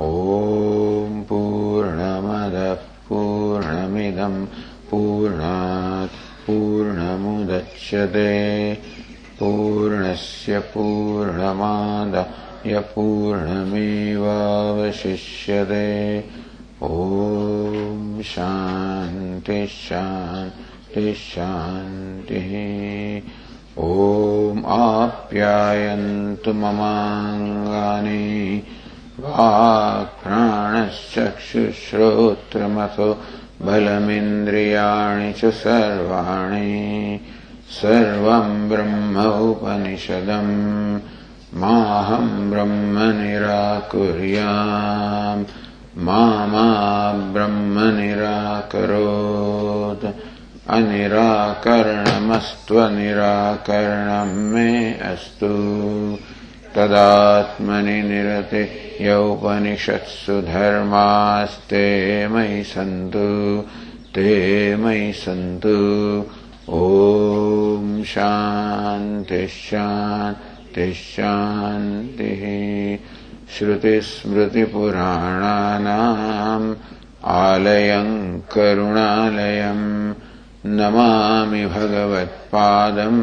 ॐ पूर्णमदः पूर्णमिदम् पूर्णात् पूर्णमुदच्यते पूर्णस्य पूर्णमादाय पूर्णमेवावशिष्यते। ॐ शान्तिः शान्तिः। ॐ आप्यायन्तु ममाङ्गानि वाक्प्राणश्चक्षुश्रोत्रमथो बलमिन्द्रियाणि च सर्वाणि सर्वम् ब्रह्म उपनिषदम् माहम् ब्रह्म निराकुर्याम् मा ब्रह्म निराकरोत्। अनिराकरणमस्त्वनिराकरणम् मे अस्तु तदात्मनि निरते यौपनिषत्सु धर्मास्ते मयि सन्तु ते मयि सन्तु। ॐ शान्तिः शान्तिः शान्तिः श्रुतिस्मृतिपुराणानाम् आलयम् करुणालयम् नमामि भगवत्पादम्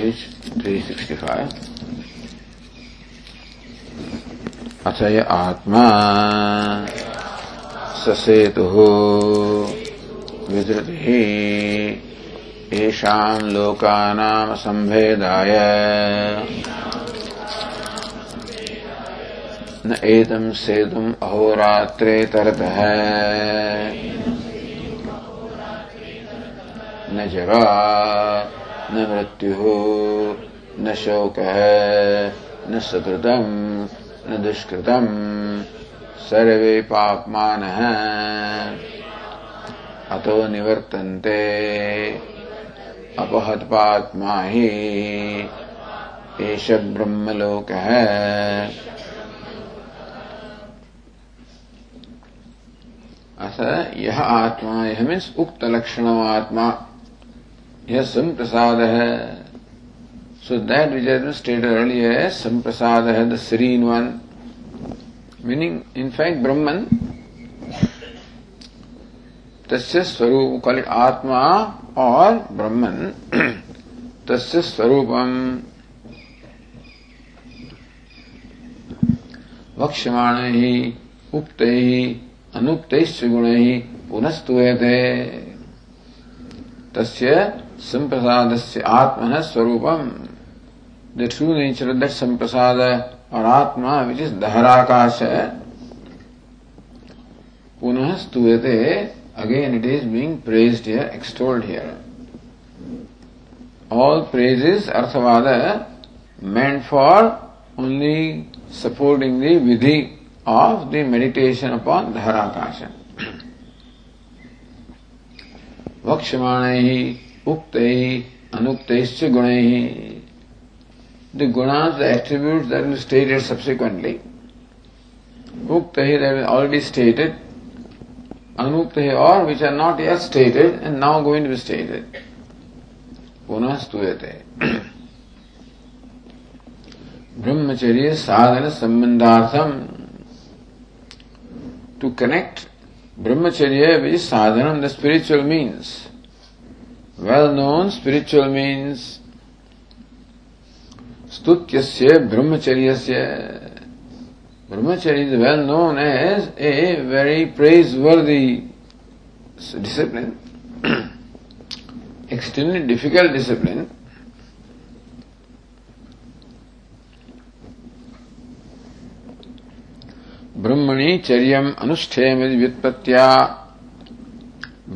Page 365 अथ य आत्मा ससेतुः विधृतिः येषाम् लोकानाम् सम्भेदाय न एतम् सेतुम् अहोरात्रे तरतः न जरा न मृत्युः न शोकः न सुकृतम् न दुष्कृतम् सर्वे पाप्मानः। अतो निवर्तन्ते। अपहत्पात्मा हि एष ब्रह्मलोकः। अतः यह आत्मा यह मीन्स उक्त लक्षणो आत्मा यह संप्रसाद है। So that which as stated earlier है संप्रसाद है the Shri in one meaning in fact Brahman तस्य स्वरूप कॉल आत्मा और ब्रह्मन तस्य स्वरूपम। वक्षमाण ही उक्त ही अनुक्त गुण ही पुनस्तुए थे तस्य Samprasadasya Atmana Swarupam, the true nature of that Samprasada or Atma, which is Daharakasha, Punah Sturate, again it is being praised here, extolled here. All praises, Arthavada, meant for only supporting the vidhi of the meditation upon Daharakasha. वक्ष्यमाणैः Uktai, Anuktaischa Gunahi. The gunas, the attributes that will stated subsequently. Uktahi that was already stated anukta or which are not yet stated and now going to be stated. Stuyate. Brahmacharya sadhana sambandhartham. To connect Brahmacharya with sadhana, the spiritual means. Well known spiritual means. Stutyasya Brahmacharyasya. Brahmacharya is well known as a very praiseworthy discipline, extremely difficult discipline. ब्रह्मणि चर्यम अनुष्ठेय व्युत्पत्तिया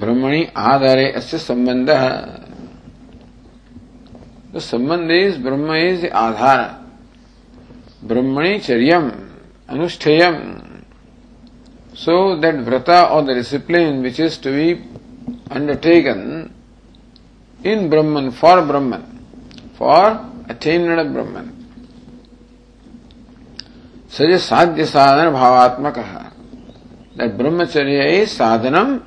ब्रह्मणि आधारे अस्य संबंध। तो संबंध is Brahma is Aadhaar. ब्रह्मणिचर्यम, अनुष्ठेयम। So that vrata or the discipline which is to be undertaken in Brahman for Brahman for attainment Brahman सज sadhya sadhana bhavatmaka that brahmacharya is sadhanam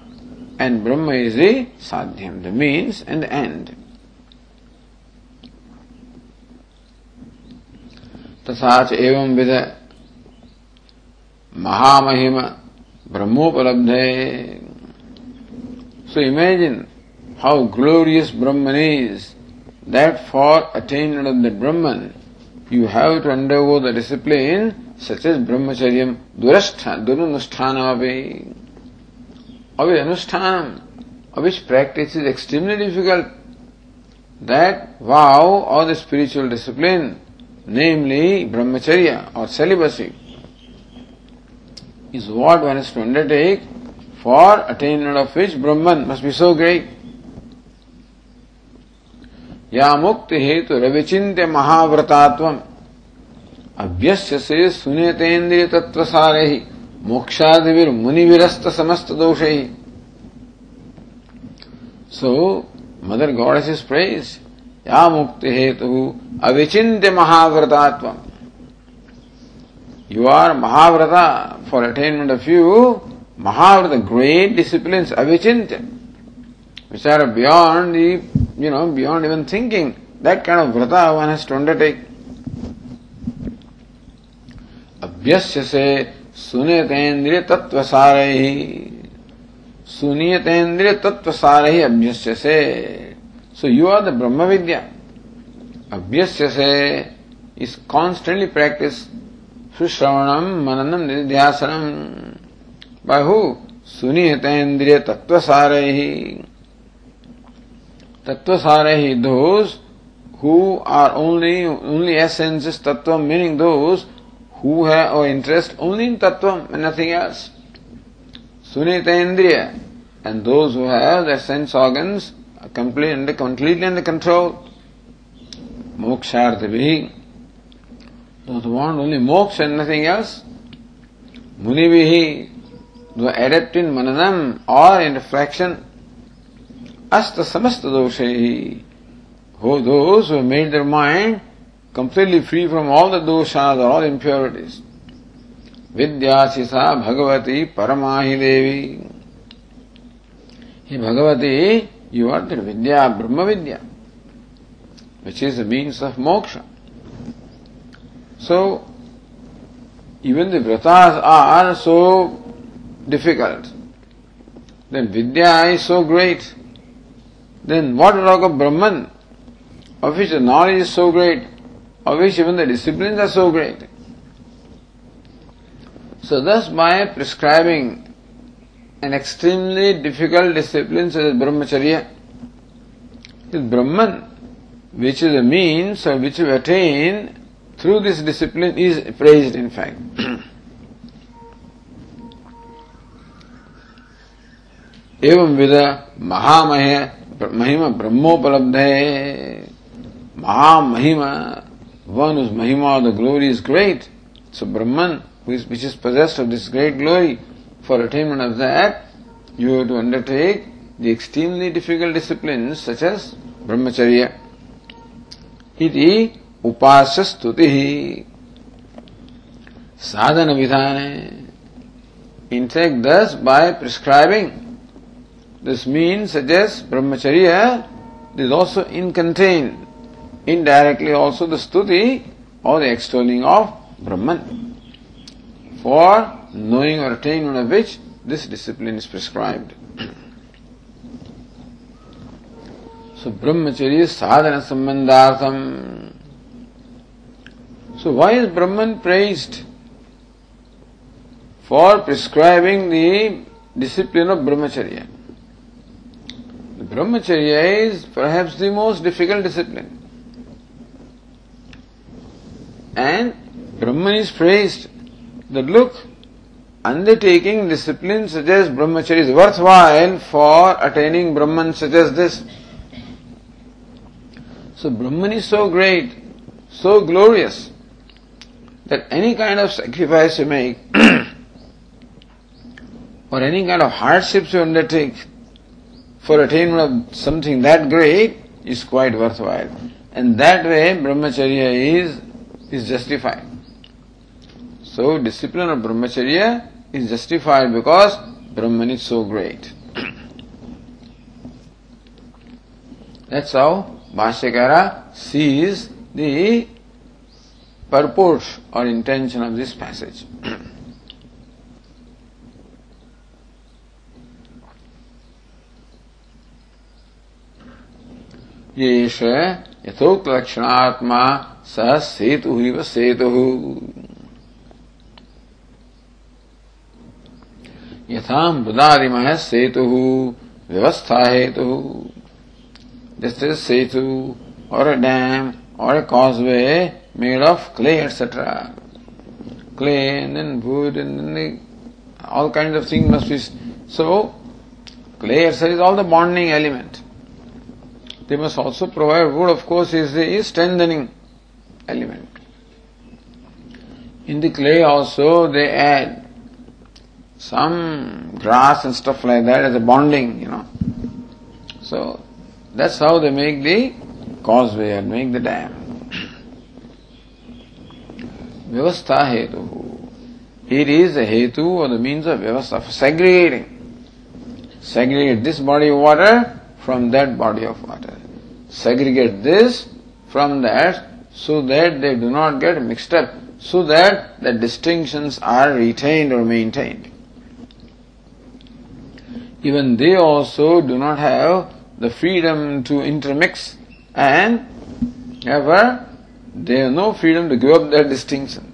and Brahma is the sadhyam, the means and the end. तथा च एवं विध Mahamahima Brahmopalabdhe. So imagine how glorious Brahman is, that for attainment of the Brahman, you have to undergo the discipline such as Brahmacharyam, Durastha, Durunusthanavi, Of Anusthanam, of which practice is extremely difficult. That vow or the spiritual discipline, namely Brahmacharya or celibacy, is what one has to undertake for attainment of which Brahman must be so great. या मुक्ति हेतु रविचिंत्य महाव्रतात्व अभ्यस्य से सुनेतेन्द्रिय तत्व सारे ही मोक्षादिविर मुनि समस्त दोष ही so mother god is praise या मुक्ति हेतु अविचिंत्य महाव्रतात्व you are mahavrata for attainment of you mahavrata great discipline अविचिंत्य which are beyond you know beyond even thinking that kind of vrata one has to undertake अभ्यस्य से सुनियतेन्द्रिय तत्व सारे ही सुनियतेन्द्रिय तत्व सारे ही अभ्यस्य से सो यू आर द ब्रह्म विद्या अभ्यस्य से is constantly practiced सुश्रवणम मननम निध्यासनम बहु सुनिहतेन्द्रिय तत्व सारे ही तत्व सारे ही those who are only only essence is tattvam meaning those who have or interest only in tattvam and nothing else. Sunita indriya. And those who have their sense organs completely under completely under control. Mokshartha Those who want only moksha and nothing else, Munivihi, those adept in mananam or in reflection, asta samasta doshehi, who those who have made their mind completely free from all the doshas or all impurities. Vidyasisa Bhagavati Paramahi Devi. Hey Bhagavati, you are the Vidya, Brahma Vidya, which is the means of moksha. So, even the vratas are so difficult. Then Vidya is so great. Then what talk of Brahman, of which the knowledge is so great, of which even the disciplines are so great. So thus by prescribing an extremely difficult discipline such as Brahmacharya, is Brahman, which is the means of which we attain through this discipline is praised in fact. एवं with महामह महिमा ब्रह्मोपलब्ध है महामहिमा one whose mahima, the glory is great. So Brahman, which is possessed of this great glory, for attainment of that, you have to undertake the extremely difficult disciplines such as brahmacharya. Iti upasastuti. Sadhana vidhane. In fact, thus by prescribing this means such as brahmacharya, is also in contained indirectly also the stuti or the extolling of Brahman. For knowing or attainment of which this discipline is prescribed. so brahmacharya sadhana sambandhartham. So why is Brahman praised? For prescribing the discipline of brahmacharya. The brahmacharya is perhaps the most difficult discipline. And Brahman is praised that look, undertaking discipline such as brahmacharya is worthwhile for attaining Brahman such as this. So Brahman is so great, so glorious, that any kind of sacrifice you make, or any kind of hardships you undertake for attainment of something that great is quite worthwhile. And that way brahmacharya is, is justified. So discipline of brahmacharya is justified because Brahman is so great. That's how Bhashyakara sees the purport or intention of this passage. येष यथोक्त लक्षणात्मा सह सेतु। ही व सेतु यथा बुदादिम है सेतु व्यवस्था हेतु this is सेतु और dam और causeway made of clay etcetera clay in wood in all kind of thing must be so clay etcetera is all the bonding element they must also provide wood of course is strengthening element. In the clay also they add some grass and stuff like that as a bonding, you know. So that's how they make the causeway and make the dam. Vyavastha hetu. It is a hetu or the means of vyavastha, for segregating. Segregate this body of water from that body of water. Segregate this from that so that they do not get mixed up, so that the distinctions are retained or maintained. Even they also do not have the freedom to intermix and ever they have no freedom to give up their distinction.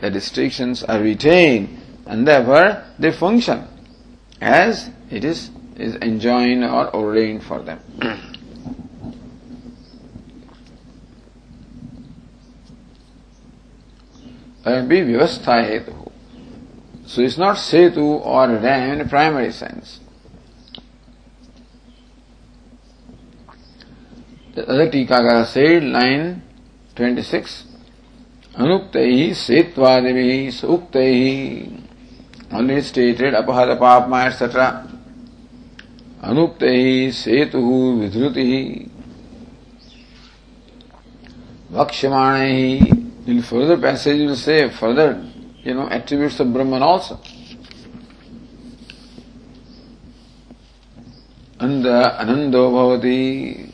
The distinctions are retained and therefore they function as it is, is enjoined or ordained for them. and be vyavastha hetu. So it's not setu or ram in a primary sense. The other Tikakara said, line 26, Anuktai Setvadivi Suktai, only stated Apahada Papma, etc. Anuktai Setuhu Vidhrutihi, Vakshamanahi. In further passage will say further, you know, attributes of Brahman also. And Anando Bhavati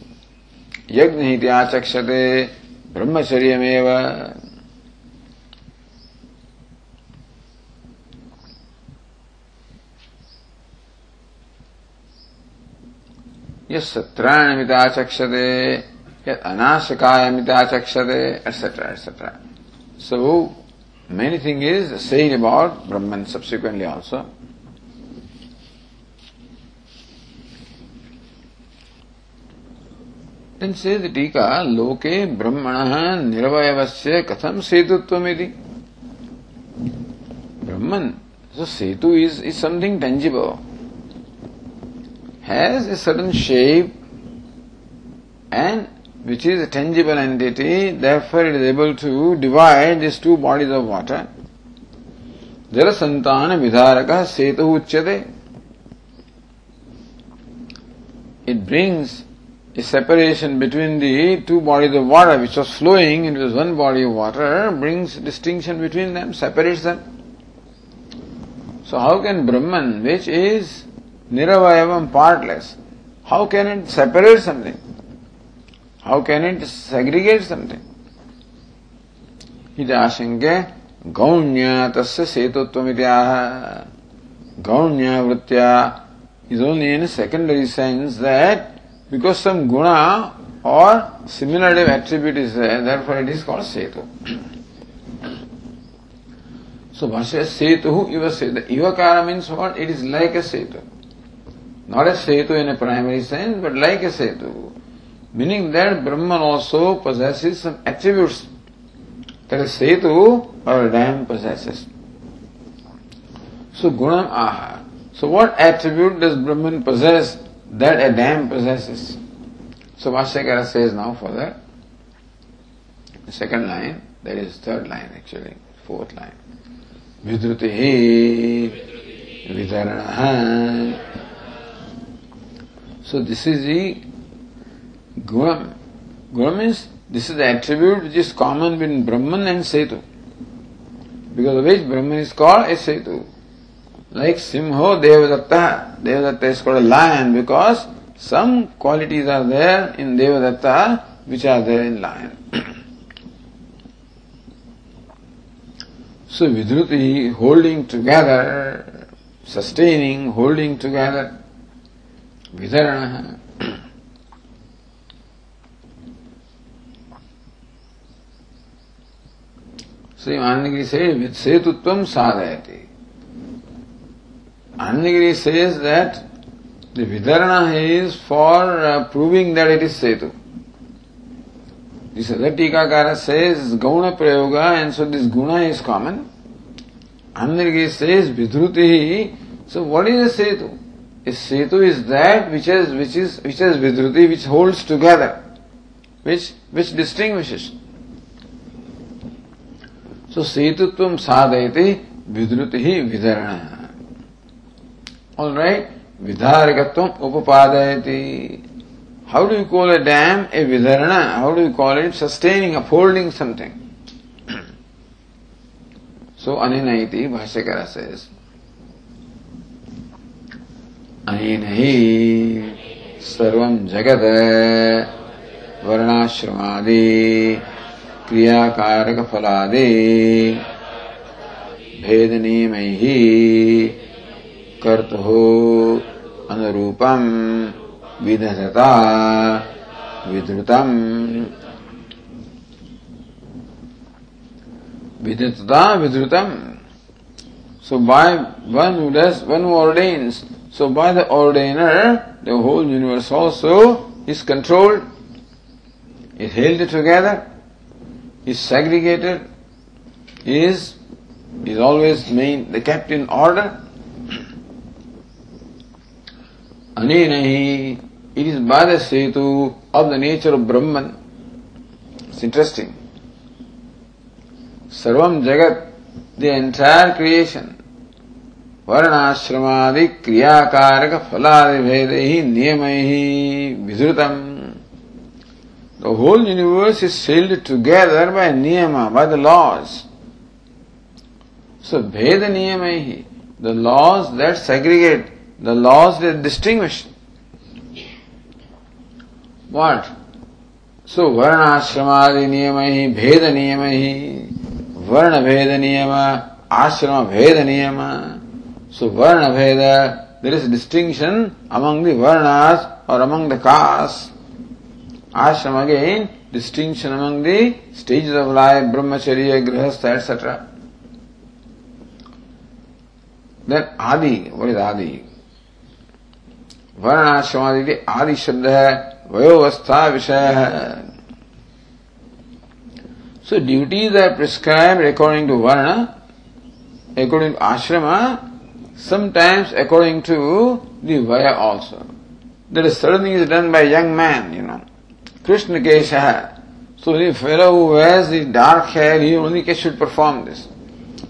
यज्ञ इत्याचक्षते ब्रह्मचर्यमेव यत्राणमिताचक्षते यत् अनाशकायमिताचक्षते etc etc so many thing is saying about brahman subsequently also Then says the Tika, Loke Brahmana Nirvayavasya Katham Setutvam Brahman, so Setu is, is something tangible, has a certain shape and which is a tangible entity, therefore it is able to divide these two bodies of water. Jarasantana Vidharaka Setu Uchyate. It brings a separation between the two bodies of water which was flowing into this one body of water brings distinction between them, separates them. So how can Brahman, which is niravayavam, partless, how can it separate something? How can it segregate something इति आशंक्य गौण्या तस्य सेतुत्वम् इति is only in secondary sense that because some guna और similarity attribute is that for it is call setu so भाष्य सेतु इव सेतु इव car means what it is like a setu not a setu in a primary sense but like a setu Meaning that Brahman also possesses some attributes that a setu or a dam possesses. So gunam aha. So what attribute does Brahman possess that a dam possesses? So Bhashyakara says now for that. The second line, that is third line actually, fourth line. Vidruti Vidarana. So this is the Gunam. Gunam means this is the attribute which is common between Brahman and Setu. Because of which Brahman is called a Setu. Like Simho Devadatta. Devadatta is called a lion because some qualities are there in Devadatta which are there in lion. so Vidruti holding together, sustaining, holding together, Vidarana. So Anandagiri says, Setutvam sadhayati. Anandagiri says that the Vidarana is for uh, proving that it is Setu. This other Tikakara says Gauna Prayoga and so this Guna is common. Anandagiri says Vidruti. So what is a Setu? A is that which is which is which is Vidruti which holds together, which which distinguishes. So सेतुत्व साधयते विद्युत ही विधरण right विधारकत्व उपादयते how do you call a dam a विधरण how do you call it sustaining a folding something so अन इति भाष्यकर says अनेन हि सर्वं क्रियाकारक फलादे विधता विधृतम विधता। विधृतम so by one does one ordains so by the ordainer the whole universe also is controlled is held together is segregated, is is always main, the kept in order. Anena it is by the setu of the nature of Brahman. It's interesting. Sarvam Jagat, the entire creation, वर्णाश्रमादि क्रियाकारक फलादि भेद ही नियम ही विधृतम The whole universe is sealed together by niyama, by the laws. So, Veda niyamaihi, the laws that segregate, the laws that distinguish. What? So, Varna Ashramadi niyamaihi, Veda niyamaihi, Varna Veda niyama, Ashrama Veda niyama. So, Varna Veda, there is distinction among the Varnas or among the castes Ashram again, distinction among the stages of life, brahmacharya, grihastha, etc. Then Adi, what is Adi? वर्णाश्रमादि आदि शब्द है वयोवस्था विषय है So duties are prescribed according to varna, according to ashrama, sometimes according to the vaya also. There is certain things done by young man, you know. Krishna Kesha. So the fellow who has the dark hair, he only should perform this.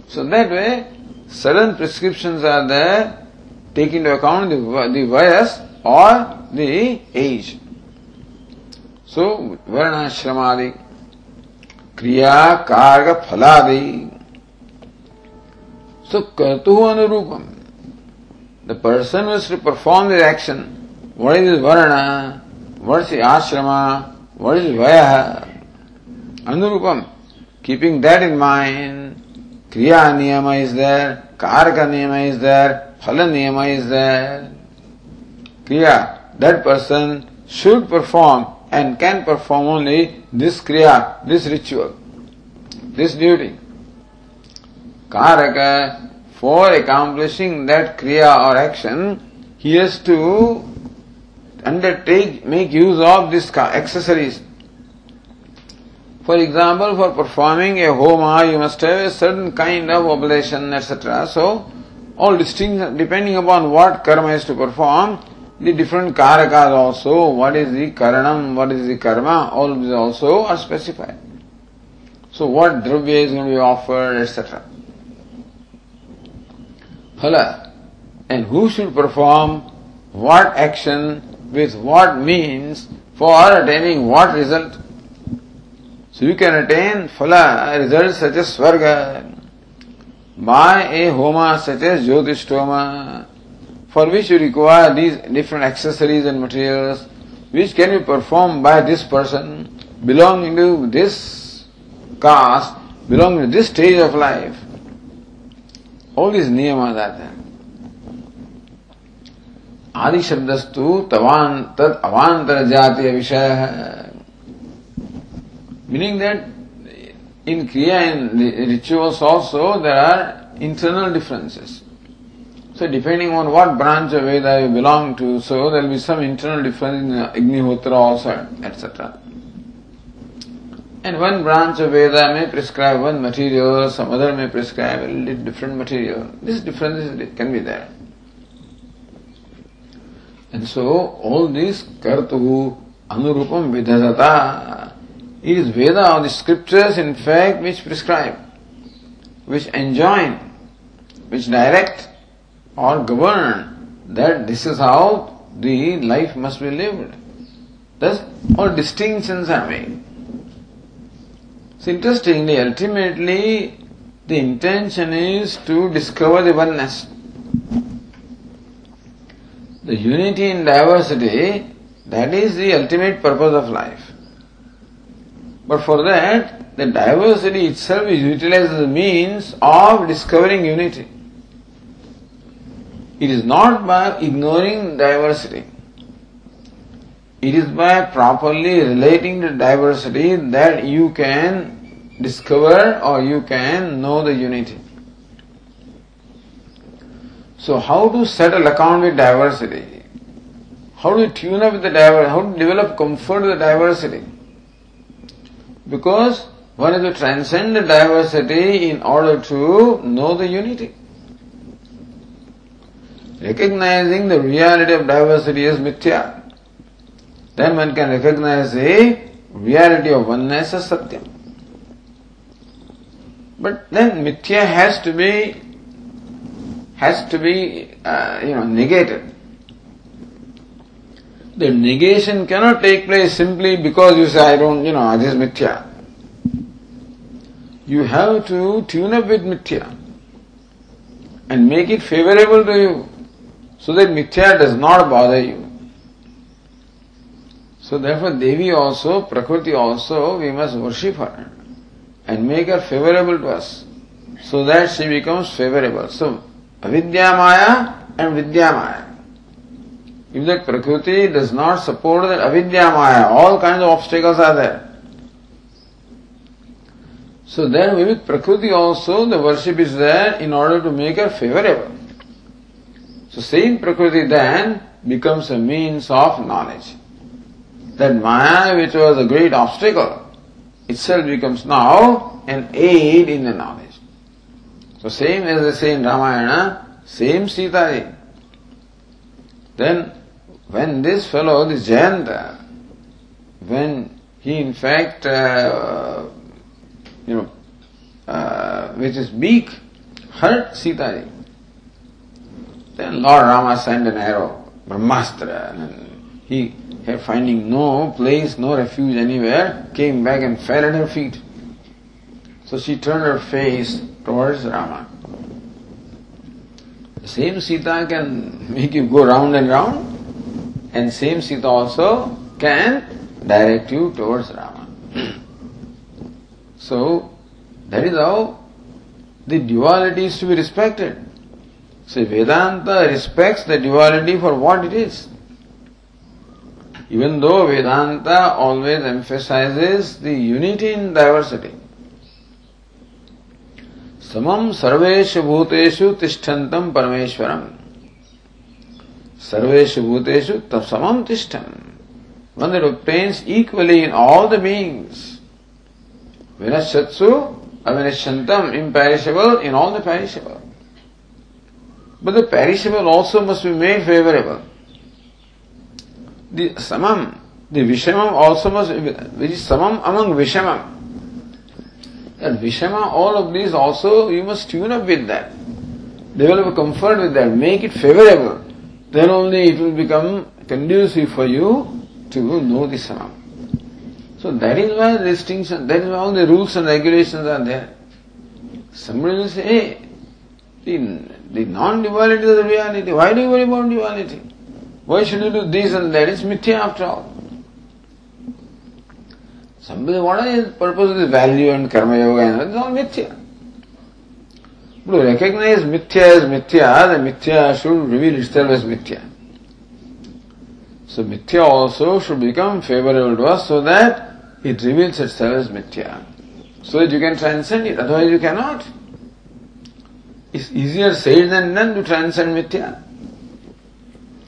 So that way, certain prescriptions are there, take into account the, the vayas or the age. So, varnashramadi, kriya, karaka, phaladi. So, kartu anurupam. the person who is to perform the action, what is varna, what is ashrama, what is vaya, anurupam, keeping that in mind, kriya niyama is there, karaka niyama is there, phala niyama is there. Kriya, that person should perform and can perform only this kriya, this ritual, this duty. Karaka, for accomplishing that kriya or action, he has to undertake, make use of these accessories. For example, for performing a homa, ah, you must have a certain kind of oblation, etc. So, all distinct, depending upon what karma is to perform, the different karakas also, what is the karanam, what is the karma, all these also are specified. So, what dravya is going to be offered, etc. Phala. And who should perform what action with what means for attaining what result? So you can attain phala, results such as swarga, by a homa such as jyotishtoma, for which you require these different accessories and materials, which can be performed by this person belonging to this caste, belonging to this stage of life. All these niyamas are there. आदि शब्दस्तु तवान तद अवांतर जातीय विषय है Meaning that in Kriya and rituals also there are internal differences. So depending on what branch of Veda you belong to, so there will be some internal difference in Agnihotra also, etc. And one branch of Veda may prescribe one material, some other may prescribe a little different material. This difference can be there. And so all this kartu anurupam vidhasata it is Veda or the scriptures, in fact, which prescribe, which enjoin, which direct or govern that this is how the life must be lived. Thus, all distinctions are made. So, interestingly, ultimately, the intention is to discover the oneness. The unity in diversity, that is the ultimate purpose of life. But for that, the diversity itself is utilized as a means of discovering unity. It is not by ignoring diversity. It is by properly relating to diversity that you can discover or you can know the unity. So how to settle account with diversity? How to tune up with the diversity? How to develop comfort with the diversity? Because one has to transcend the diversity in order to know the unity. Recognizing the reality of diversity is mithya, then one can recognize the reality of oneness as satyam. But then mithya has to be has to be uh, you know negated. The negation cannot take place simply because you say, I don't, you know, this is mithya. You have to tune up with mithya and make it favorable to you so that mithya does not bother you. So therefore Devi also, Prakriti also, we must worship her and make her favorable to us so that she becomes favorable. So Avidya Maya and Vidya Maya. If the Prakriti does not support that avidya maya, all kinds of obstacles are there. So then with Prakriti also the worship is there in order to make her favorable. So same Prakriti then becomes a means of knowledge. That Maya which was a great obstacle itself becomes now an aid in the knowledge. So same as they say in Ramayana, same Sita. Then when this fellow, this Jayanta, when he in fact, uh, you know, uh, with his beak hurt Sita, then Lord Rama sent an arrow, Brahmastra, and he, finding no place, no refuge anywhere, came back and fell at her feet. So she turned her face towards Rama. Same Sita can make you go round and round, and same Sita also can direct you towards Rama. so, that is how the duality is to be respected. So, Vedanta respects the duality for what it is. Even though Vedanta always emphasizes the unity in diversity. समम सर्वेश भूतेषु तिष्ठन्तम परमेश्वरम सर्वेश भूतेषु तब समम तिष्ठम one that obtains equally in all the beings. Vinashatsu, avinashantam, imperishable in all the perishable. But the perishable also must be made favorable. The samam, the vishamam also must be, which is samam among vishamam. And Vishama, all of these also, you must tune up with that. Develop a comfort with that. Make it favorable. Then only it will become conducive for you to know the Samam. So that is why the distinction, that is why all the rules and regulations are there. Somebody will say, hey, the, the non-duality is the reality. Why do you worry about duality? Why should you do this and that? It's mithya after all. Somebody, what is purpose of this value and karma yoga? And it's all mithya. But recognize mithya as mithya, the mithya should reveal itself as mithya. So mithya also should become favorable to us so that it reveals itself as mithya. So that you can transcend it, otherwise you cannot. It's easier said than done to transcend mithya.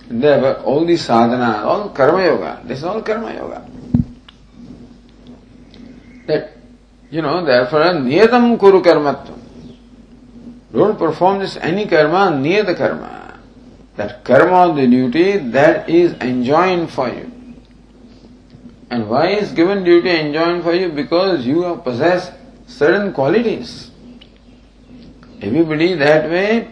Therefore, all these sadhana, all karma yoga, this is all karma yoga. that, you know, therefore, niyatam kuru karmatvam. Don't perform this any karma, niyata karma. That karma, the duty, that is enjoined for you. And why is given duty enjoined for you? Because you have possessed certain qualities. Everybody that way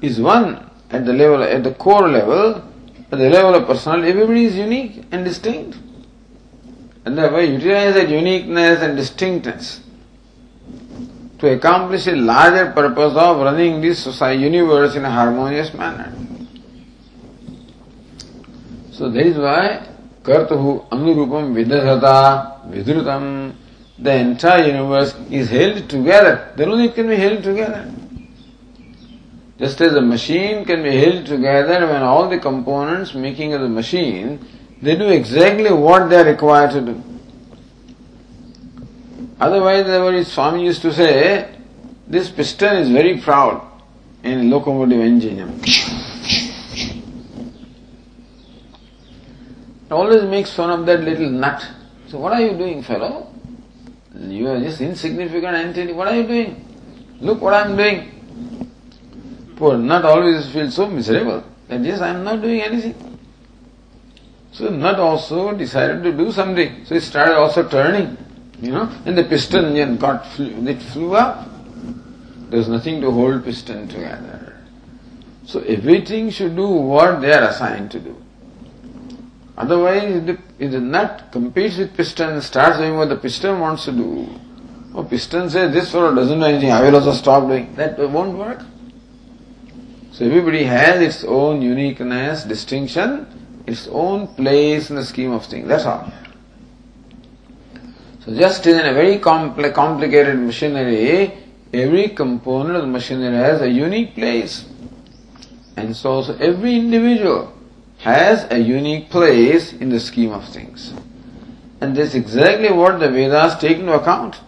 is one at the level, at the core level, at the level of personality, everybody is unique and distinct. And therefore utilize that uniqueness and distinctness to accomplish a larger purpose of running this society, universe in a harmonious manner. So that is why Kartahu Anurupam Vidhata Vidrutam the entire universe is held together. Then only it can be held together. Just as a machine can be held together when all the components making of the machine they do exactly what they are required to do. Otherwise, what Swami used to say, this piston is very proud in locomotive engine. It always makes fun of that little nut. So what are you doing, fellow? You are just insignificant entity. What are you doing? Look what I am doing. Poor nut always feels so miserable that yes, I am not doing anything. So nut also decided to do something. So it started also turning, you know, and the piston got it flew up. There's nothing to hold piston together. So everything should do what they are assigned to do. Otherwise, if the, the nut competes with piston and starts doing what the piston wants to do, or piston says this fellow doesn't do anything, I will also stop doing. That won't work. So everybody has its own uniqueness, distinction, its own place in the scheme of things. That's all. So just in a very compl- complicated machinery, every component of the machinery has a unique place. And so, every individual has a unique place in the scheme of things. And that's exactly what the Vedas take into account.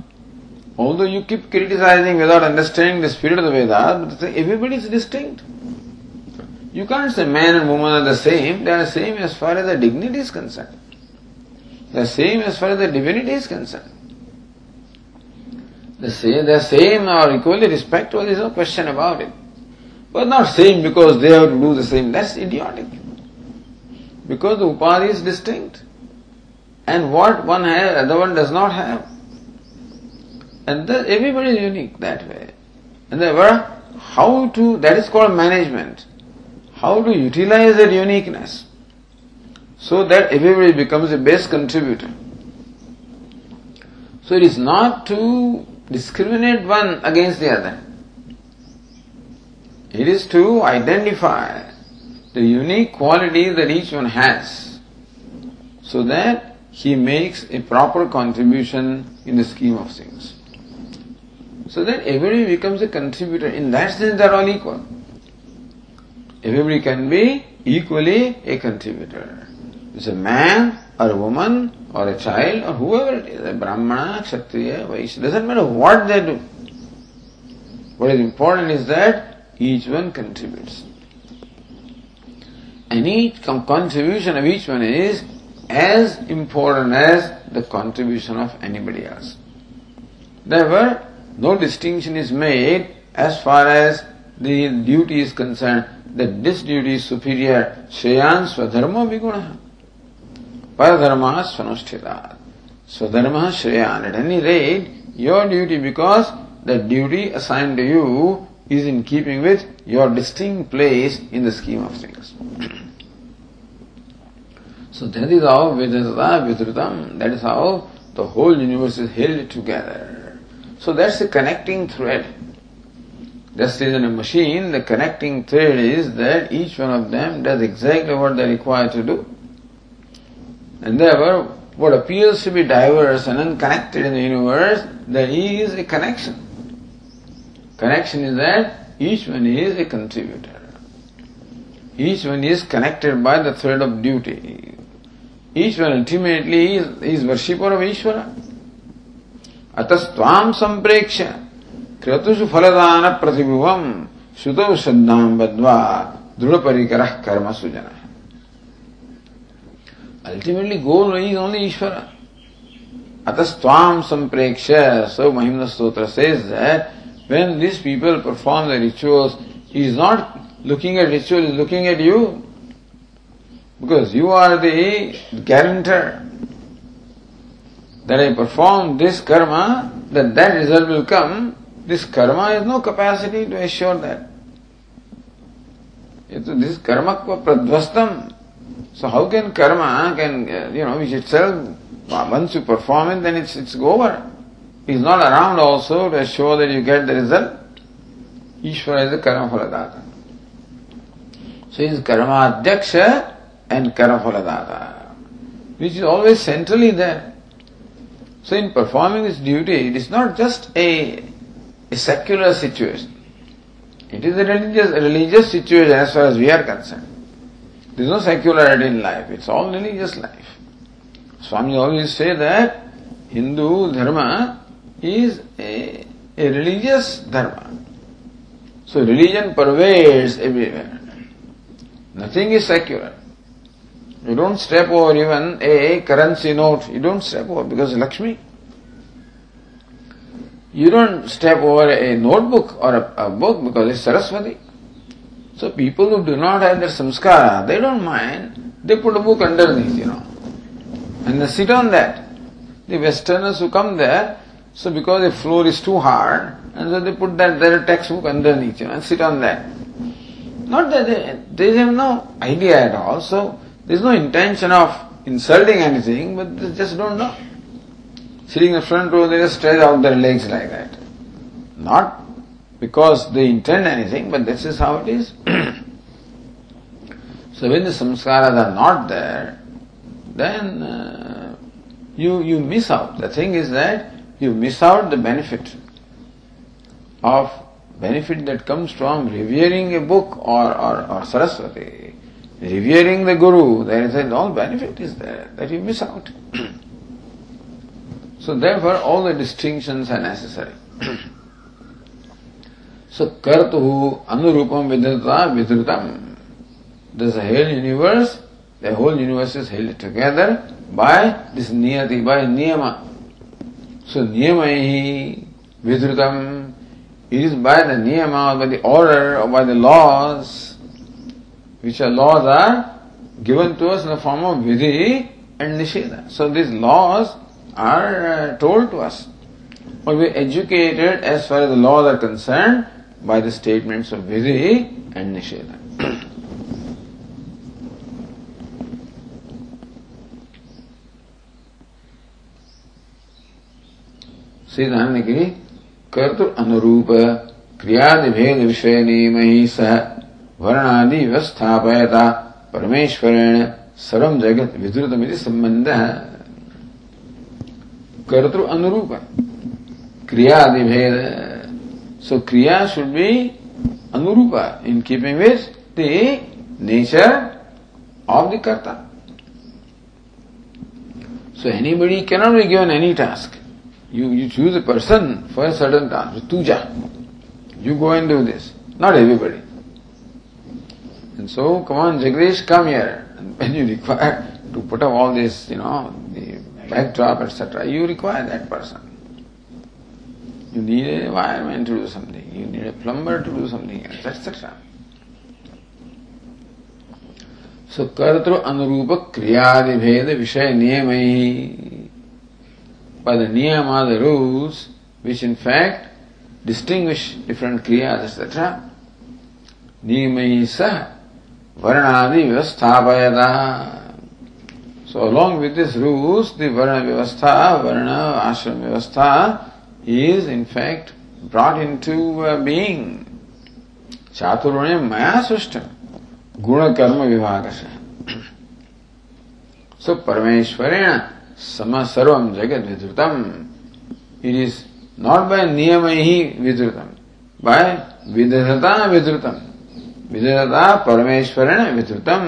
Although you keep criticizing without understanding the spirit of the Vedas, but everybody is distinct. You can't say man and woman are the same. They are the same as far as the dignity is concerned. The same as far as the divinity is concerned. They say they are the same or equally respectful, there is no question about it. But not same because they have to do the same. That's idiotic. Because the upadhi is distinct. And what one has, the other one does not have. And that everybody is unique that way. And therefore, how to, that is called management how to utilize that uniqueness so that everybody becomes a best contributor. So it is not to discriminate one against the other. It is to identify the unique quality that each one has so that he makes a proper contribution in the scheme of things. So that everybody becomes a contributor. In that sense, they are all equal. Everybody can be equally a contributor. It's a man or a woman or a child or whoever it is, a Brahmana, Kshatriya, Vaishya, doesn't matter what they do. What is important is that each one contributes. And each contribution of each one is as important as the contribution of anybody else. Therefore, no distinction is made as far as the duty is concerned that this duty is superior. Shreyan swadharma viguna. Paradharma svanusthita. Swadharma shreyan. At any rate, your duty because the duty assigned to you is in keeping with your distinct place in the scheme of things. so that is how Vedanta Vidrutam, that is how the whole universe is held together. So that's the connecting thread. Just as in a machine, the connecting thread is that each one of them does exactly what they are required to do. And therefore, what appears to be diverse and unconnected in the universe, there is a connection. Connection is that each one is a contributor. Each one is connected by the thread of duty. Each one ultimately is, is worshipper of Ishvara. अतस्वाम संप्रेक्ष क्रतुषु फलदान प्रतिभुवम श्रुतौ श्रद्धाम बद्वा दृढ़ परिकर कर्म सुजन is only Ishvara. Atasvam sampreksha, so Mahimna Stotra says that when these people perform the rituals, he is not looking at ritual, he is looking at you. Because you are the guarantor that I perform this karma, that that result will come. This karma has no capacity to assure that. So This karma pradvastam. So how can karma can uh, you know which itself uh, once you perform it then it's it's over is not around also to assure that you get the result. Ishvara is the karma phaladata. So is karma adyaksha and karma phaladata, which is always centrally there. So in performing this duty, it is not just a, a secular situation. It is a religious, a religious situation as far as we are concerned. There is no secularity in life. It's all religious life. Swami always say that Hindu dharma is a, a religious dharma. So religion pervades everywhere. Nothing is secular. You don't step over even a currency note. You don't step over because Lakshmi. You don't step over a notebook or a, a book because it's Saraswati. So people who do not have their samskara, they don't mind. They put a book underneath, you know. And they sit on that. The Westerners who come there, so because the floor is too hard, and so they put that their textbook underneath, you know, and sit on that. Not that they, they have no idea at all, so there's no intention of insulting anything, but they just don't know. Sitting in the front row, they just stretch out their legs like that. Not because they intend anything, but this is how it is. so when the samskaras are not there, then uh, you, you miss out. The thing is that you miss out the benefit of benefit that comes from revering a book or, or, or Saraswati, revering the Guru, there is all benefit is there that you miss out. so therefore all the distinctions are necessary. so kartuhu anurupam vidrita vidritam. There's a whole universe, the whole universe is held together by this niyati, by niyama. So niyamaihi vidrutam, it is by the niyama, by the order, or by the laws, which are laws are given to us in the form of vidhi and nisheda. So these laws are uh, told to us. But we are educated as far as the laws are concerned by the statements of vidhi and nisheda. Shri ध्यान ने की कर्तु अनुरूप क्रियादि भेद विषय नियम ही सह वर्णादि व्यवस्थापयता परमेश्वरेण सर्व जगत विधृतमिति संबंध कर्तृ अनुरूप क्रियादि भेद सो क्रिया शुड बी अनुरूप in keeping with the nature of the कर्ता So anybody cannot be given any task. You, you choose a person for a certain task, tuja. You go and do this. Not everybody. And so, come on, Jagdish, come here. And when you require to put up all this, you know, the backdrop, etc., you require that person. You need a wireman to do something. You need a plumber to do something else, etc. So kartru anurupa kriyadi bheda vishaya niyamai. By the niyama, the rules, which in fact distinguish different kriyas, etc. Niyamai sah varnadi vyavasthapayata. So along with these rules, the Varna Vyavastha, Varna Ashram Vyavastha is in fact brought into uh, being. Chaturvanya Maya Sushtam. Guna Karma Vivagasa. So Parameshwarena Sama Sarvam Jagat Vidrutam. It is not by Niyamaihi Vidrutam, by Vidhata Vidrutam. विदता परमेश्वरेण विधृतम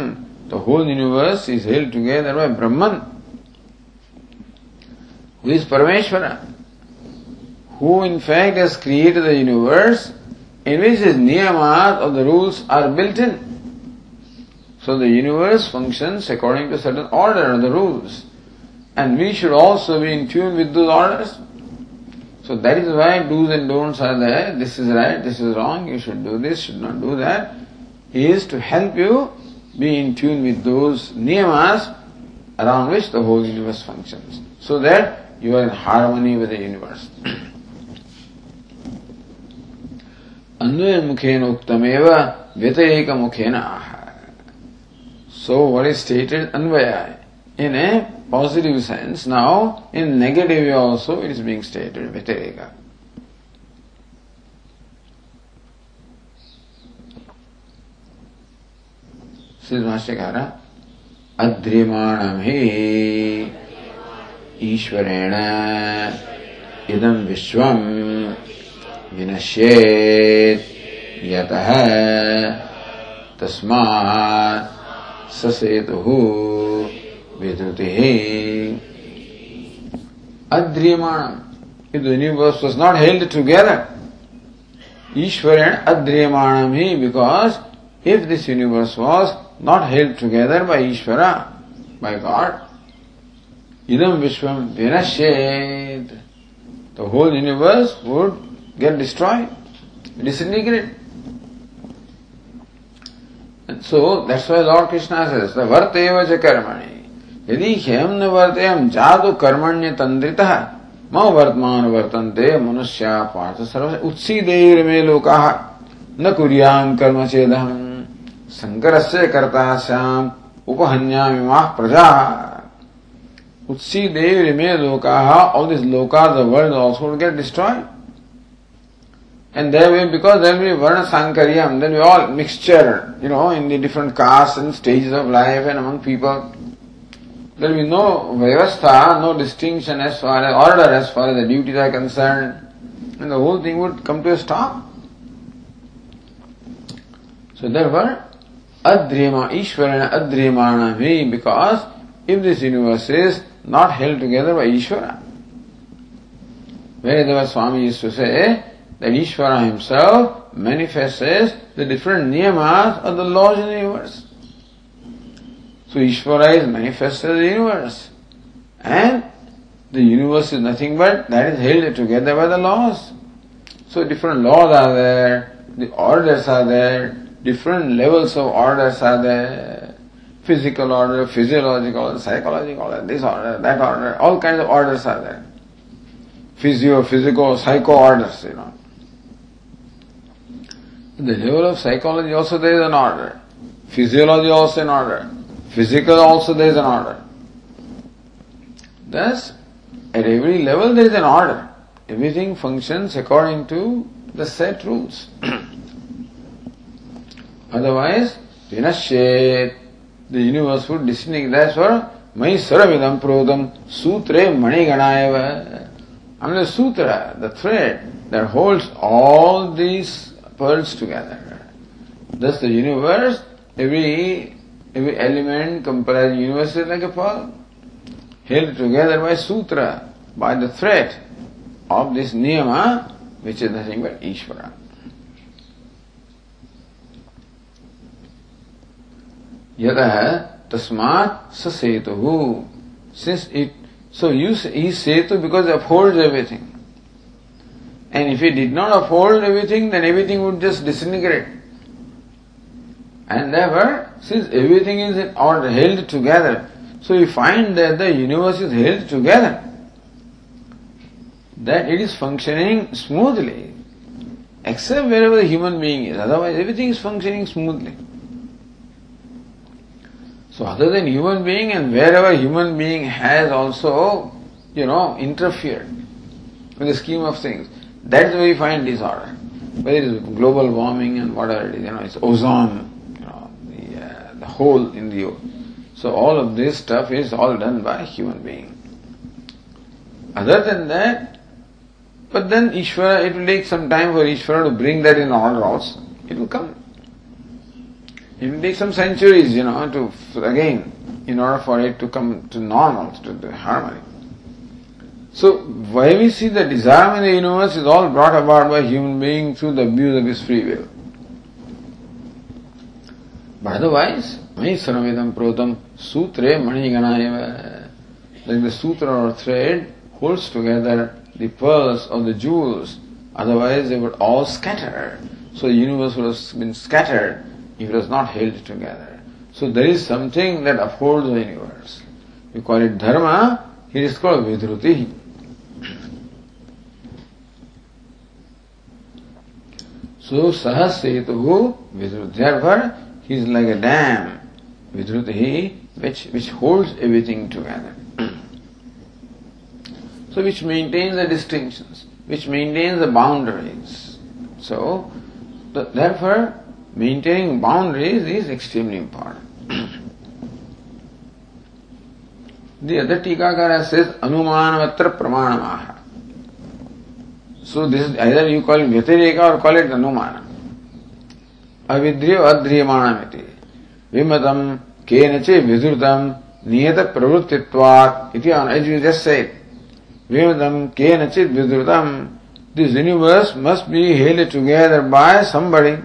The whole universe is held together by Brahman, who is Parameshvara, who in fact has created the universe in which his niyamas or the rules are built in. So the universe functions according to certain order or the rules. And we should also be in tune with those orders. So that is why do's and don'ts are there. This is right, this is wrong, you should do this, should not do that. He is to help you be in tune with those niyamas around which the whole universe functions. So that you are in harmony with the universe. अन्वय मुखेन उक्तमेव व्यतिरेक मुखेन आह So what is stated Anvaya in a positive sense, now in negative way also it is being stated भाष्यकार अद्रिमाण ईश्वरेण इदम विश्व विनश्ये यत तस्मा सेतु विद्युति अद्रियमाण universe was not held together ईश्वरेण अद्रियमाण ही because if this universe was not held together by Ishvara, by God, idam vishwam vinashed, the whole universe would get destroyed, disintegrate. So that's why Lord Krishna says, the varteva cha karmani. यदि ह्यम न वर्ते हम जादु कर्मण्य तंद्रित म वर्तमान वर्तन्ते मनुष्य पार्थ सर्व उत्सीदेर में लोका न कुरियाम कर्म चेदहम शंकर से कर्ता श्याम उपहन्या विवाह प्रजा। उत्सी देव रिमे लोका of this loka the world also get destroy and there way because there we वर्ण सांकरियम then we all mixture you know in different caste and stage of life and among people there we no व्यवस्था no distinction as far as order as far as the duties are concern and the whole thing would come to stop so there word therefore, Adriyama, Ishwarana Adriyamana me, because if this universe is not held together by Ishvara, Vedava Swami used to say, that Ishvara himself manifests the different niyamas of the laws in the universe. So Ishvara is manifested in the universe. And the universe is nothing but that is held together by the laws. So different laws are there, the orders are there, different levels of orders are there. Physical order, physiological, psychological this order, that order, all kinds of orders are there. Physio, physical, psycho orders, you know the level of psychology also there is an order. Physiology also an order. Physical also there is an order. Thus, at every level there is an order. Everything functions according to the set rules. Otherwise, vinashet, the universe would disintegrate. That's for Mai Saravidam Prodam Sutre Maniganayava. And the sutra, the thread that holds all these pearls together. Thus the universe, every every element comprising universe is like a pearl, held together by sutra, by the thread of this niyama, which is nothing but Ishvara. Yatah tasmat sasetuhu. Since it, so you, he setu because it upholds everything. And if he did not uphold everything, then everything would just disintegrate. And therefore, since everything is in held together, so we find that the universe is held together. That it is functioning smoothly. Except wherever the human being is. Otherwise everything is functioning smoothly. So other than human being and wherever human being has also, you know, interfered with the scheme of things, that's where we find disorder. Whether it is global warming and whatever it is, you know, it's ozone, you know, the, uh, the hole in the earth. so all of this stuff is all done by human being. Other than that, but then Ishvara, it will take some time for Ishvara to bring that in order also. It will come. It will take some centuries, you know, to, again, in order for it to come to normal, to the harmony. So, why we see the desire in the universe is all brought about by human being through the abuse of his free will. But otherwise, Mani Sarvedam Protam Sutre Maniganayava. Like the sutra or thread holds together the pearls or the jewels, otherwise they would all scatter. So the universe would have been scattered if it was not held together. So there is something that upholds the universe. We call it dharma, it is called vidruti. So sahasetu vidruti. Therefore, he is like a dam, vidruti, which, which holds everything together. so which maintains the distinctions, which maintains the boundaries. So, the, therefore, maintaining boundaries is extremely important. the other Tikakara says Anumanavatra Pramanamaha. So this is either you call it Vyatireka or call it Anumana. Avidriya Adriyamanamiti. Vimatam Kenache Vidrutam Niyata Pravruttitvat. Iti as you just said. Vimatam Kenachit Vidrutam. This universe must be held together by somebody.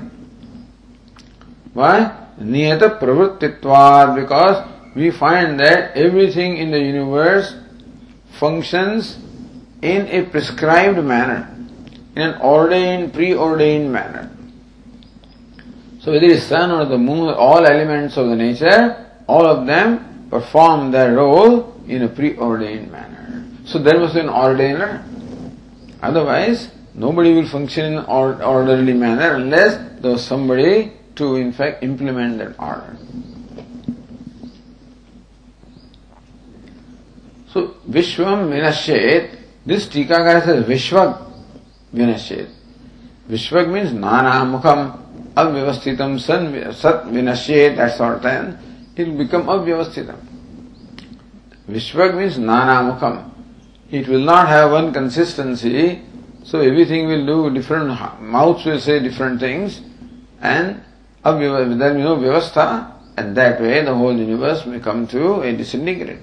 Why? Niyata pravruttitvat because we find that everything in the universe functions in a prescribed manner, in an ordained, preordained manner. So whether it is sun or the moon, all elements of the nature, all of them perform their role in a preordained manner. So there be an ordainer. Otherwise, nobody will function in an orderly manner unless there was somebody to in fact implement that order. So Vishwam Vinashet, this Tikakara says Vishwag Vinashet. Vishwag means Nana Mukham Avyavasthitam Sat Vinashet, sort of. It will become Avyavasthitam. Vishwag means Nana Mukham. It will not have one consistency, so everything will do different, mouths will say different things, and there will be no vyavastha, and that way the whole universe may come to a disintegrate.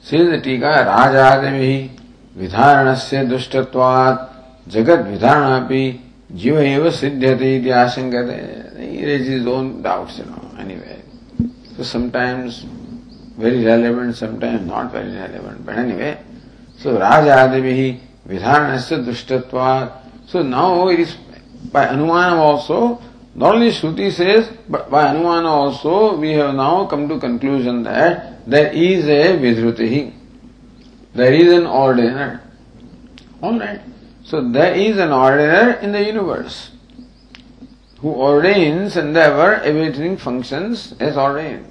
Says the Tika, Rajadami विधारणस्य दुष्टत्वात् जगत विधारणापि जीव एव सिद्ध्यते इति आशंकते he raises his own doubts you know anyway so sometimes very relevant sometimes not very relevant but anyway so rajadivihi vidhanasya dushtatva. So now it is by Anumana also, not only Shruti says, but by Anumana also we have now come to conclusion that there is a Vidrutihi. There is an ordainer. Alright. So there is an ordainer in the universe who ordains and ever everything functions as ordained.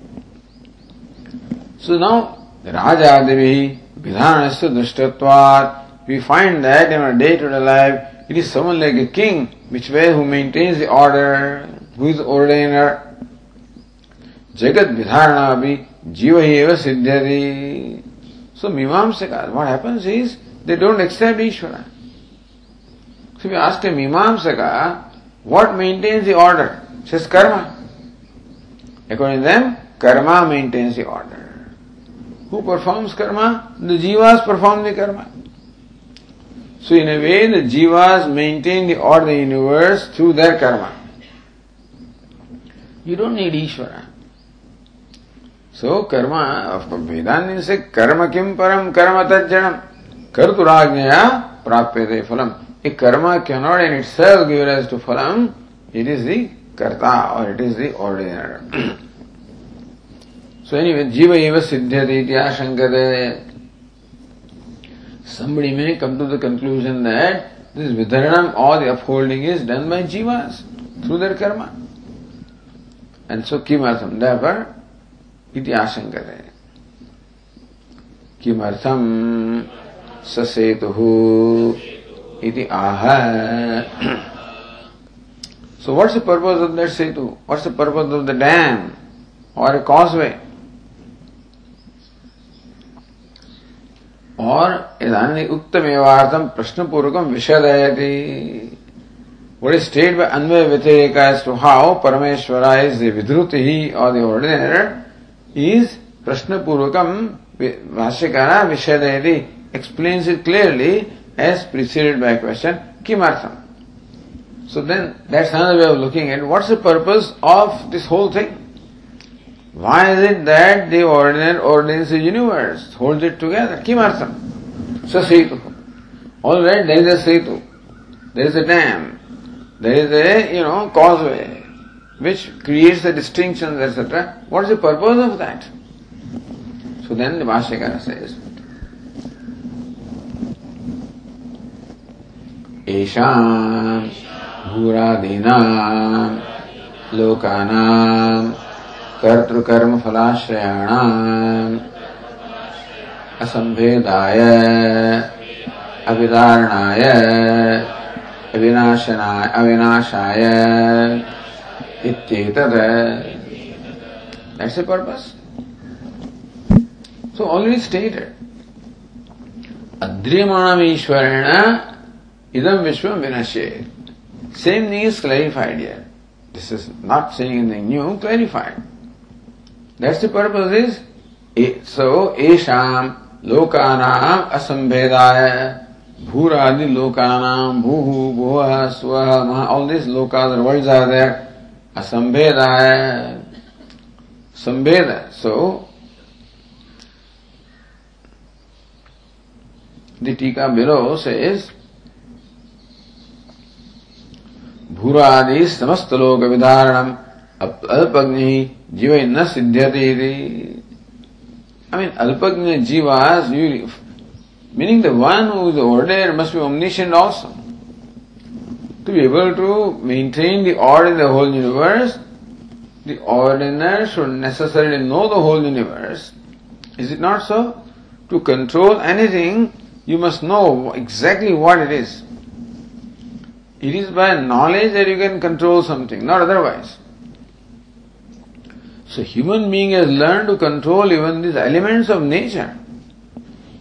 So now Rajadivi Vidhanasya Dushtvatvat. We find that in our day-to-day life, it is someone like a king, which way who maintains the order, who is the ordainer. Jagat Vidharana Abhi Jiva Eva Siddhyati. So Mimamsaka, what happens is, they don't accept Ishvara. So you ask a Mimamsaka, what maintains the order? Says karma. According to them, karma maintains the order. Who performs karma? The jivas perform the karma. So in a way, the jivas maintain the order of the universe through their karma. You don't need Ishvara. So karma, of Vedanta says, karma kim param karma tajjanam. Karturajnaya prapyate phalam. A karma cannot in itself give rise to phalam. It is the karta or it is the ordinary. so anyway, jiva eva siddhyati itya shankate. Somebody may come to the conclusion that this vidharanam or the upholding is done by jivas through their karma. And so kimartham, therefore, iti asankare. Kimartham sasetuhu iti aha. So what's the purpose of that setu? What's the purpose of the dam or a causeway? और उत्तम प्रश्न पूर्वक विषय what state by अन्वय व्यतिरेक as to परमेश्वरा is the विधुत ही और दर्डिनर इज़ प्रश्न पूर्वक भाष्य का विषय explains it clearly as preceded by question किम अर्थम so then that's another way of looking at what's the purpose of this whole thing Why is it that the ordinary ordinates the universe, holds it together? Kimartham. Sasitu. Alright, there is a setu, there is a dam, there is a, you know, causeway, which creates the distinctions, etc. What is the purpose of that? So then the Bhashyakara says, Eshan भूरादीनाम् कर्तृकर्म फलाश्रयाण असंभेदाय अभिधारणाय अविनाशनाय अविनाशाय purpose so always stated अद्रियमाणम ईश्वरेण इदम विश्व विनश्ये same thing is clarified year this is not saying new clarified That's the purpose is, so esham लोकानाम असंभेदाय भूरादि लोकानाम भूः भुवः स्वः महा ऑल दिस लोकास आर आर देयर असंभेदाय संभेद so The Tika below says, Bhuradi samastaloka vidharanam विधारणम ಜೀವ ಇನ್ನ ಸಿದ್ಧತೆ ಇದೆ I mean, Alpagna Jivas, meaning the one who is ordered must be omniscient also. To be able to maintain the order in the whole universe, the ordiner should necessarily know the whole universe. Is it not so? To control anything, you must know exactly what it is. It is by knowledge that you can control something, not otherwise. So human being has learned to control even these elements of nature.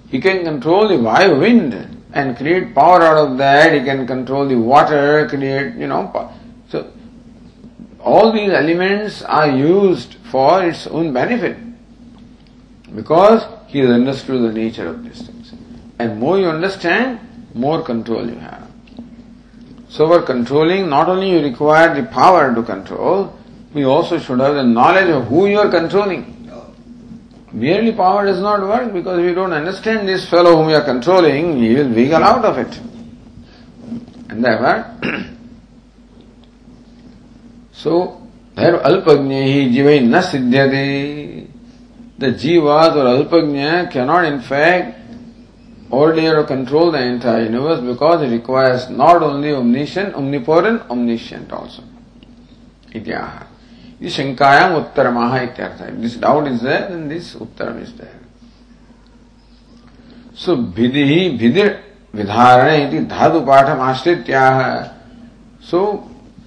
He can control the Vayu wind and create power out of that. He can control the water, create, you know. So all these elements are used for its own benefit because he has understood the nature of these things. And more you understand, more control you have. So for controlling, not only you require the power to control, we also should have the knowledge of who you are controlling. Merely power does not work because if you don't understand this fellow whom you are controlling, he will wiggle out of it. And therefore, so, there alpagnya jivai na siddhyate. The jivas or alpagnya cannot in fact order or control the entire universe because it requires not only omniscient, omnipotent, omniscient also. Ityaha. ये शंकायाम उत्तर महा इत्यर्थ है this doubt is there and this Uttar is there so विधि विधि विधारण इति धातु पाठ आश्रित्या सो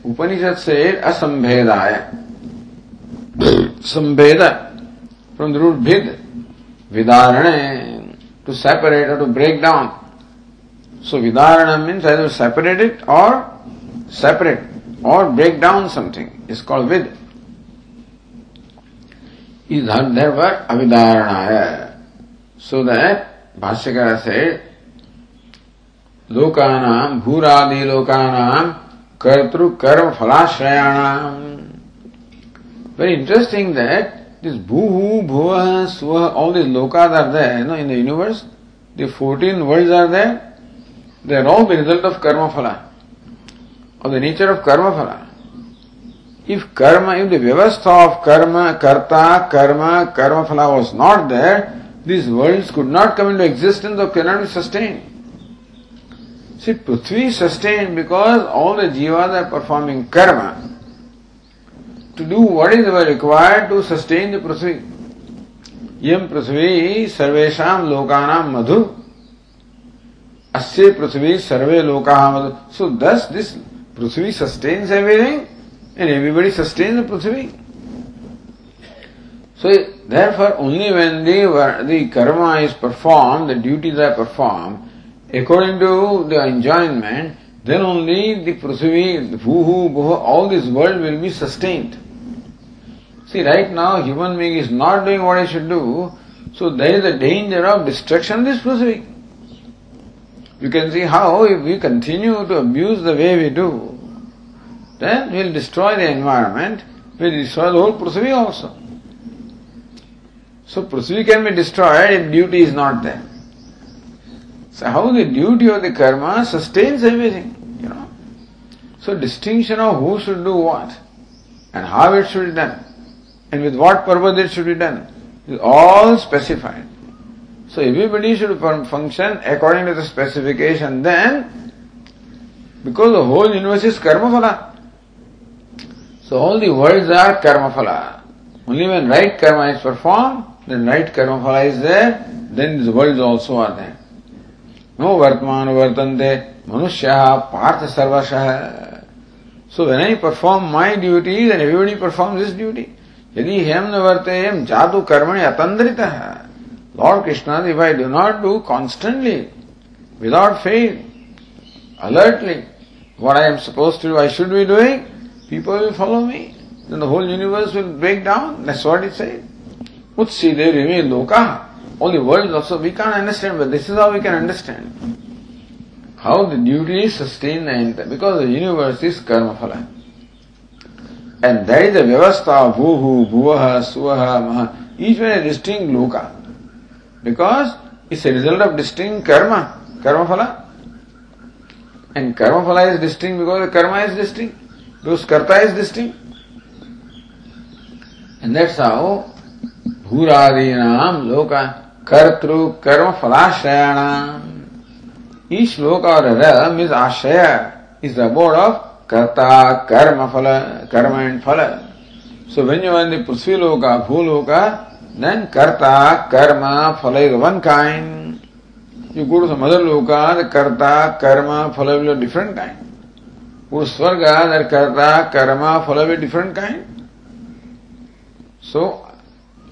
उपनिषद से असंभेद आय संभेद फ्रॉम रूट भिद विदारण to separate to break down so विदारण means I separate it और सेपरेट और break down something is called with Is therefore avidaranaya. So that Bhashyakara said, लोकानाम भूरादि लोकानाम कर्तृ कर्म फलाश्रयाणाम Very interesting that this bhuhu, bhuva, swa, all these lokas are there you know, in the universe. The 14 worlds are there. They are all the result of karma phala, of the nature of karma phala. If karma, if the vyavastha of karma, karta, karma, karma phala was not there, these worlds could not come into existence or cannot be sustained. See, Prithvi is sustained because all the jivas are performing karma to do what is required to sustain the Prithvi. Yam Prithvi sarvesham lokanam madhu. Asya Prithvi sarve lokaha madhu. So thus this Prithvi sustains everything and everybody sustains the Prithvi. So therefore only when the, the karma is performed, the duties are performed, according to the enjoyment, then only the Prithvi, the Bhuhu, all this world will be sustained. See, right now human being is not doing what he should do, so there is a danger of destruction of this Prithvi. You can see how if we continue to abuse the way we do, then we'll destroy the environment, we'll destroy the whole Prithvi also. So Prithvi can be destroyed if duty is not there. So how the duty of the karma sustains everything, you know. So distinction of who should do what and how it should be done and with what purpose it should be done is all specified. So everybody should function according to the specification then because the whole universe is karma phala. So all the worlds are karma phala. Only when right karma is performed, then right karma phala is there, then the worlds also are there. No vartman vartante manushya partha sarvashah. So when I perform my duty, then everybody performs his duty. यदि हेम न वर्ते हेम जादू कर्मणि अतंद्रित है Lord Krishna if I do not do constantly without fail alertly what I am supposed to do, I should be doing, people will follow me. Then the whole universe will break down. That's what it says. Utsi devi loka. All the worlds also, we can't understand, but this is how we can understand. How the duties is sustained and because the universe is karma phala. And that is the Vyavastha, Bhuhu, Bhuvaha, Suvaha, Maha. Each one is distinct loka. Because it's a result of distinct karma, karma phala. And karma phala is distinct because the karma is distinct. Because karta is distinct. And that's how Bhuradinam loka kartru karma phalashayanam. Each loka or realm is ashaya, is the abode of karta, karma, phala, karma and phala. So when you are in the Prithvi Loka, Bhuloka, then karta, karma, phala is one kind. You go to some other loka, the karta, karma, phala will the karta, karma, phala will be different kind. So,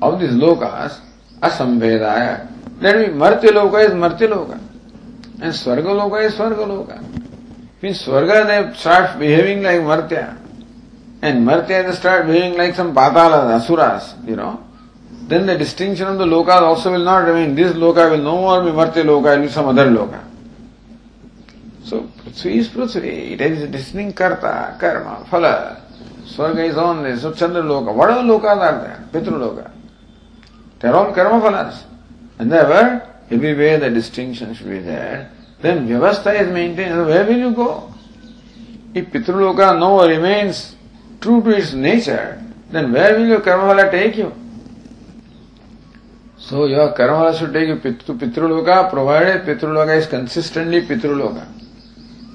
of these lokas, asambhedaya. That means Martya Loka is Martya Loka. And Swarga Loka is Swarga Loka. Means Swarga they start behaving like Martya. And Martya they start behaving like some Patala, Asuras, you know. Then the distinction of the lokas also will not remain. This loka will no more be Martya loka, it will be some other loka. So Prithvi is Prithvi. It is distinct karta, karma, phala. Swarga is on this, so Chandra loka. Whatever lokas are there, Pitru loka. They are all karma phalas. And therefore, everywhere the distinction should be there. then Vyavastha is maintained. Where will you go? If Pitruloka no remains true to its nature, then where will your karmaphala take you? So your karmaphala should take you to Pitruloka provided Pitruloka is consistently Pitruloka.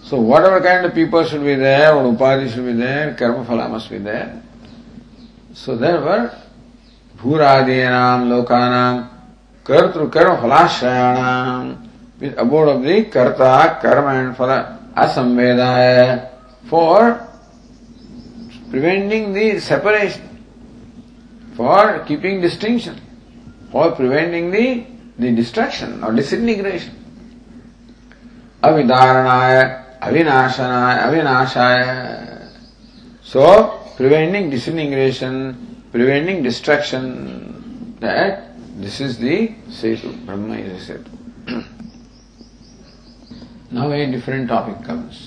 So whatever kind of people should be there, upadhi should be there, karmaphala must be there. So therefore, Bhuradinam Lokanam Kartru Karma Phalashrayana with abode of the Karta, Karma and Phala Asambhedaya for preventing the separation, for keeping distinction, for preventing the, the destruction or disintegration. Avidaranaya, अविनाशना, अविनाशाय। So preventing disintegration preventing destruction that this is the setu Brahman is a setu now a different topic comes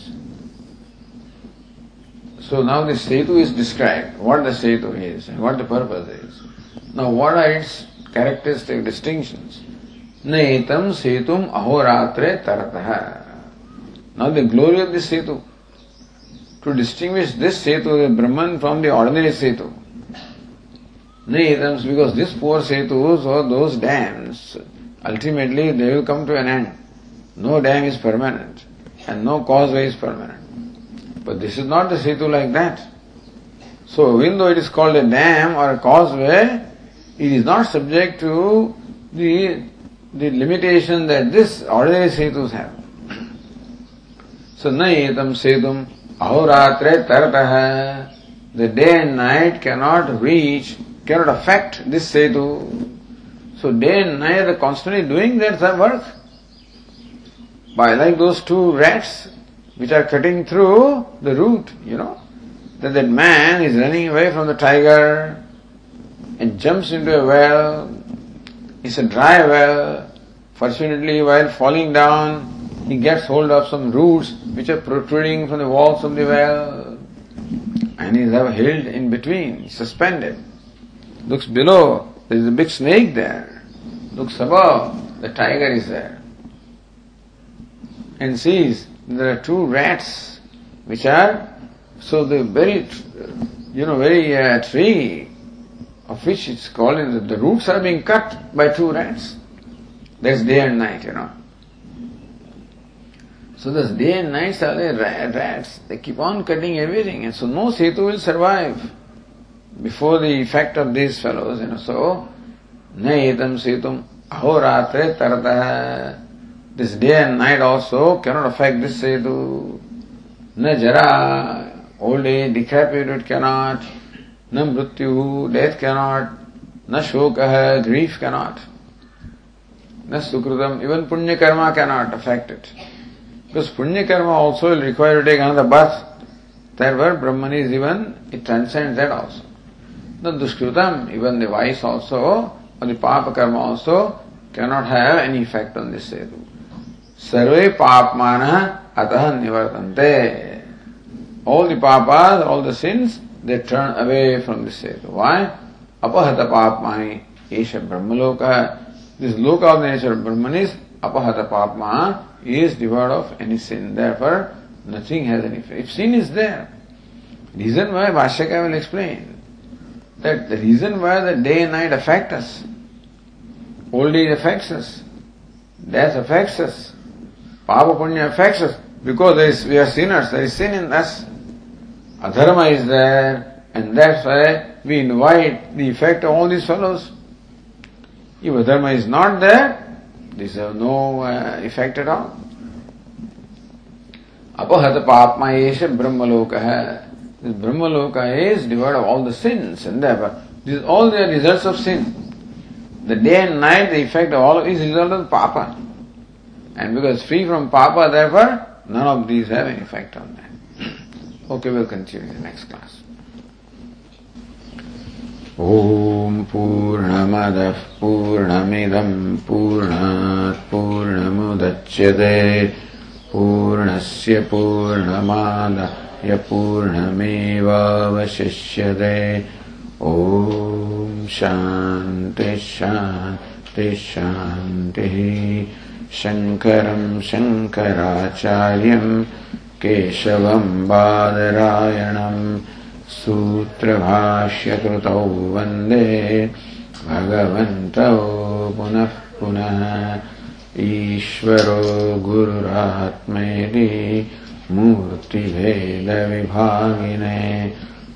so now this setu is describe what the setu is what the purpose is now what are its characteristic distinctions नेतम सेतुम अहोरात्रे तरतः Now the glory of this setu, to distinguish this setu, the Brahman from the ordinary setu. Naitams, because this poor setus or those dams, ultimately they will come to an end. No dam is permanent and no causeway is permanent. But this is not the setu like that. So even though it is called a dam or a causeway, it is not subject to the, the limitation that this ordinary setus have. Ahoratre tarataha. The day and night cannot reach, cannot affect this setu. So day and night are constantly doing their work. By like those two rats which are cutting through the root, you know. That that man is running away from the tiger and jumps into a well. It's a dry well. Fortunately, while falling down, he gets hold of some roots which are protruding from the walls of the well. And he is held in between, suspended. Looks below, there is a big snake there. Looks above, the tiger is there. And sees there are two rats which are so the very you know very uh, tree of which it's called the roots are being cut by two rats. That's day and night, you know. So this day and night are the rats. They keep on cutting everything, and so no setu will survive before the effect of these fellows, you know. So, naetam setum ahoratre tarata this day and night also cannot affect this setu. Na jara, old age, decrepitude cannot. Na mrityu, death cannot. Na shoka, grief cannot. Na sukrutam, even punya karma cannot affect it. Because punya karma also will require to take another birth. Therefore, Brahman is even, it transcends that also. The Duskritam, even the vice also, or the Papa Karma also, cannot have any effect on this Sedu. Sarve Papmana सर्वे Nivartante. All the Papas, all the sins, they turn away from this Sedu. Why? Apahata Papmani, Esha Brahmaloka. This Loka of the nature of Brahman is Apahata papma papma is devoid of any sin. Therefore, nothing has any effect. If sin is there, reason why Vashyaka will explain that the reason why the day and night affect us, old age affects us, death affects us, Papa Punya affects us because we are sinners, there is sin in us. Adharma is there, and that's why we invite the effect of all these fellows. If Adharma is not there, these have no uh, effect at all. Apahata papma yesha brahmaloka This brahmaloka is devoid of all the sins and therefore these all the results of sin. The day and night, the effect of all is result of papa. And because free from papa, therefore, none of these have any effect on that. okay, we'll continue in the next class. ॐ पूर्णमदः पूर्णमिदम् पूर्णात् पूर्णमुदच्यते। पूर्णस्य पूर्णमादाय पूर्णमेवावशिष्यते। ॐ शान्तिः शान्तिः शान्तिः। शङ्करम् शङ्कराचार्यम् केशवम् बादरायणम् सूत्रभाष्यकृतौ वंदे भगवन्तौ पुनः पुनः। ईश्वरो गुरुरात्मेति मूर्तिभेदविभागिने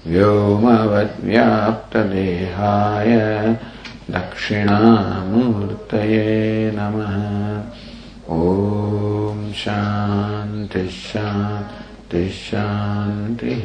व्योमवद्व्याप्तदेहाय दक्षिणामूर्तये नमः। ॐ शान्तिः शान्तिः।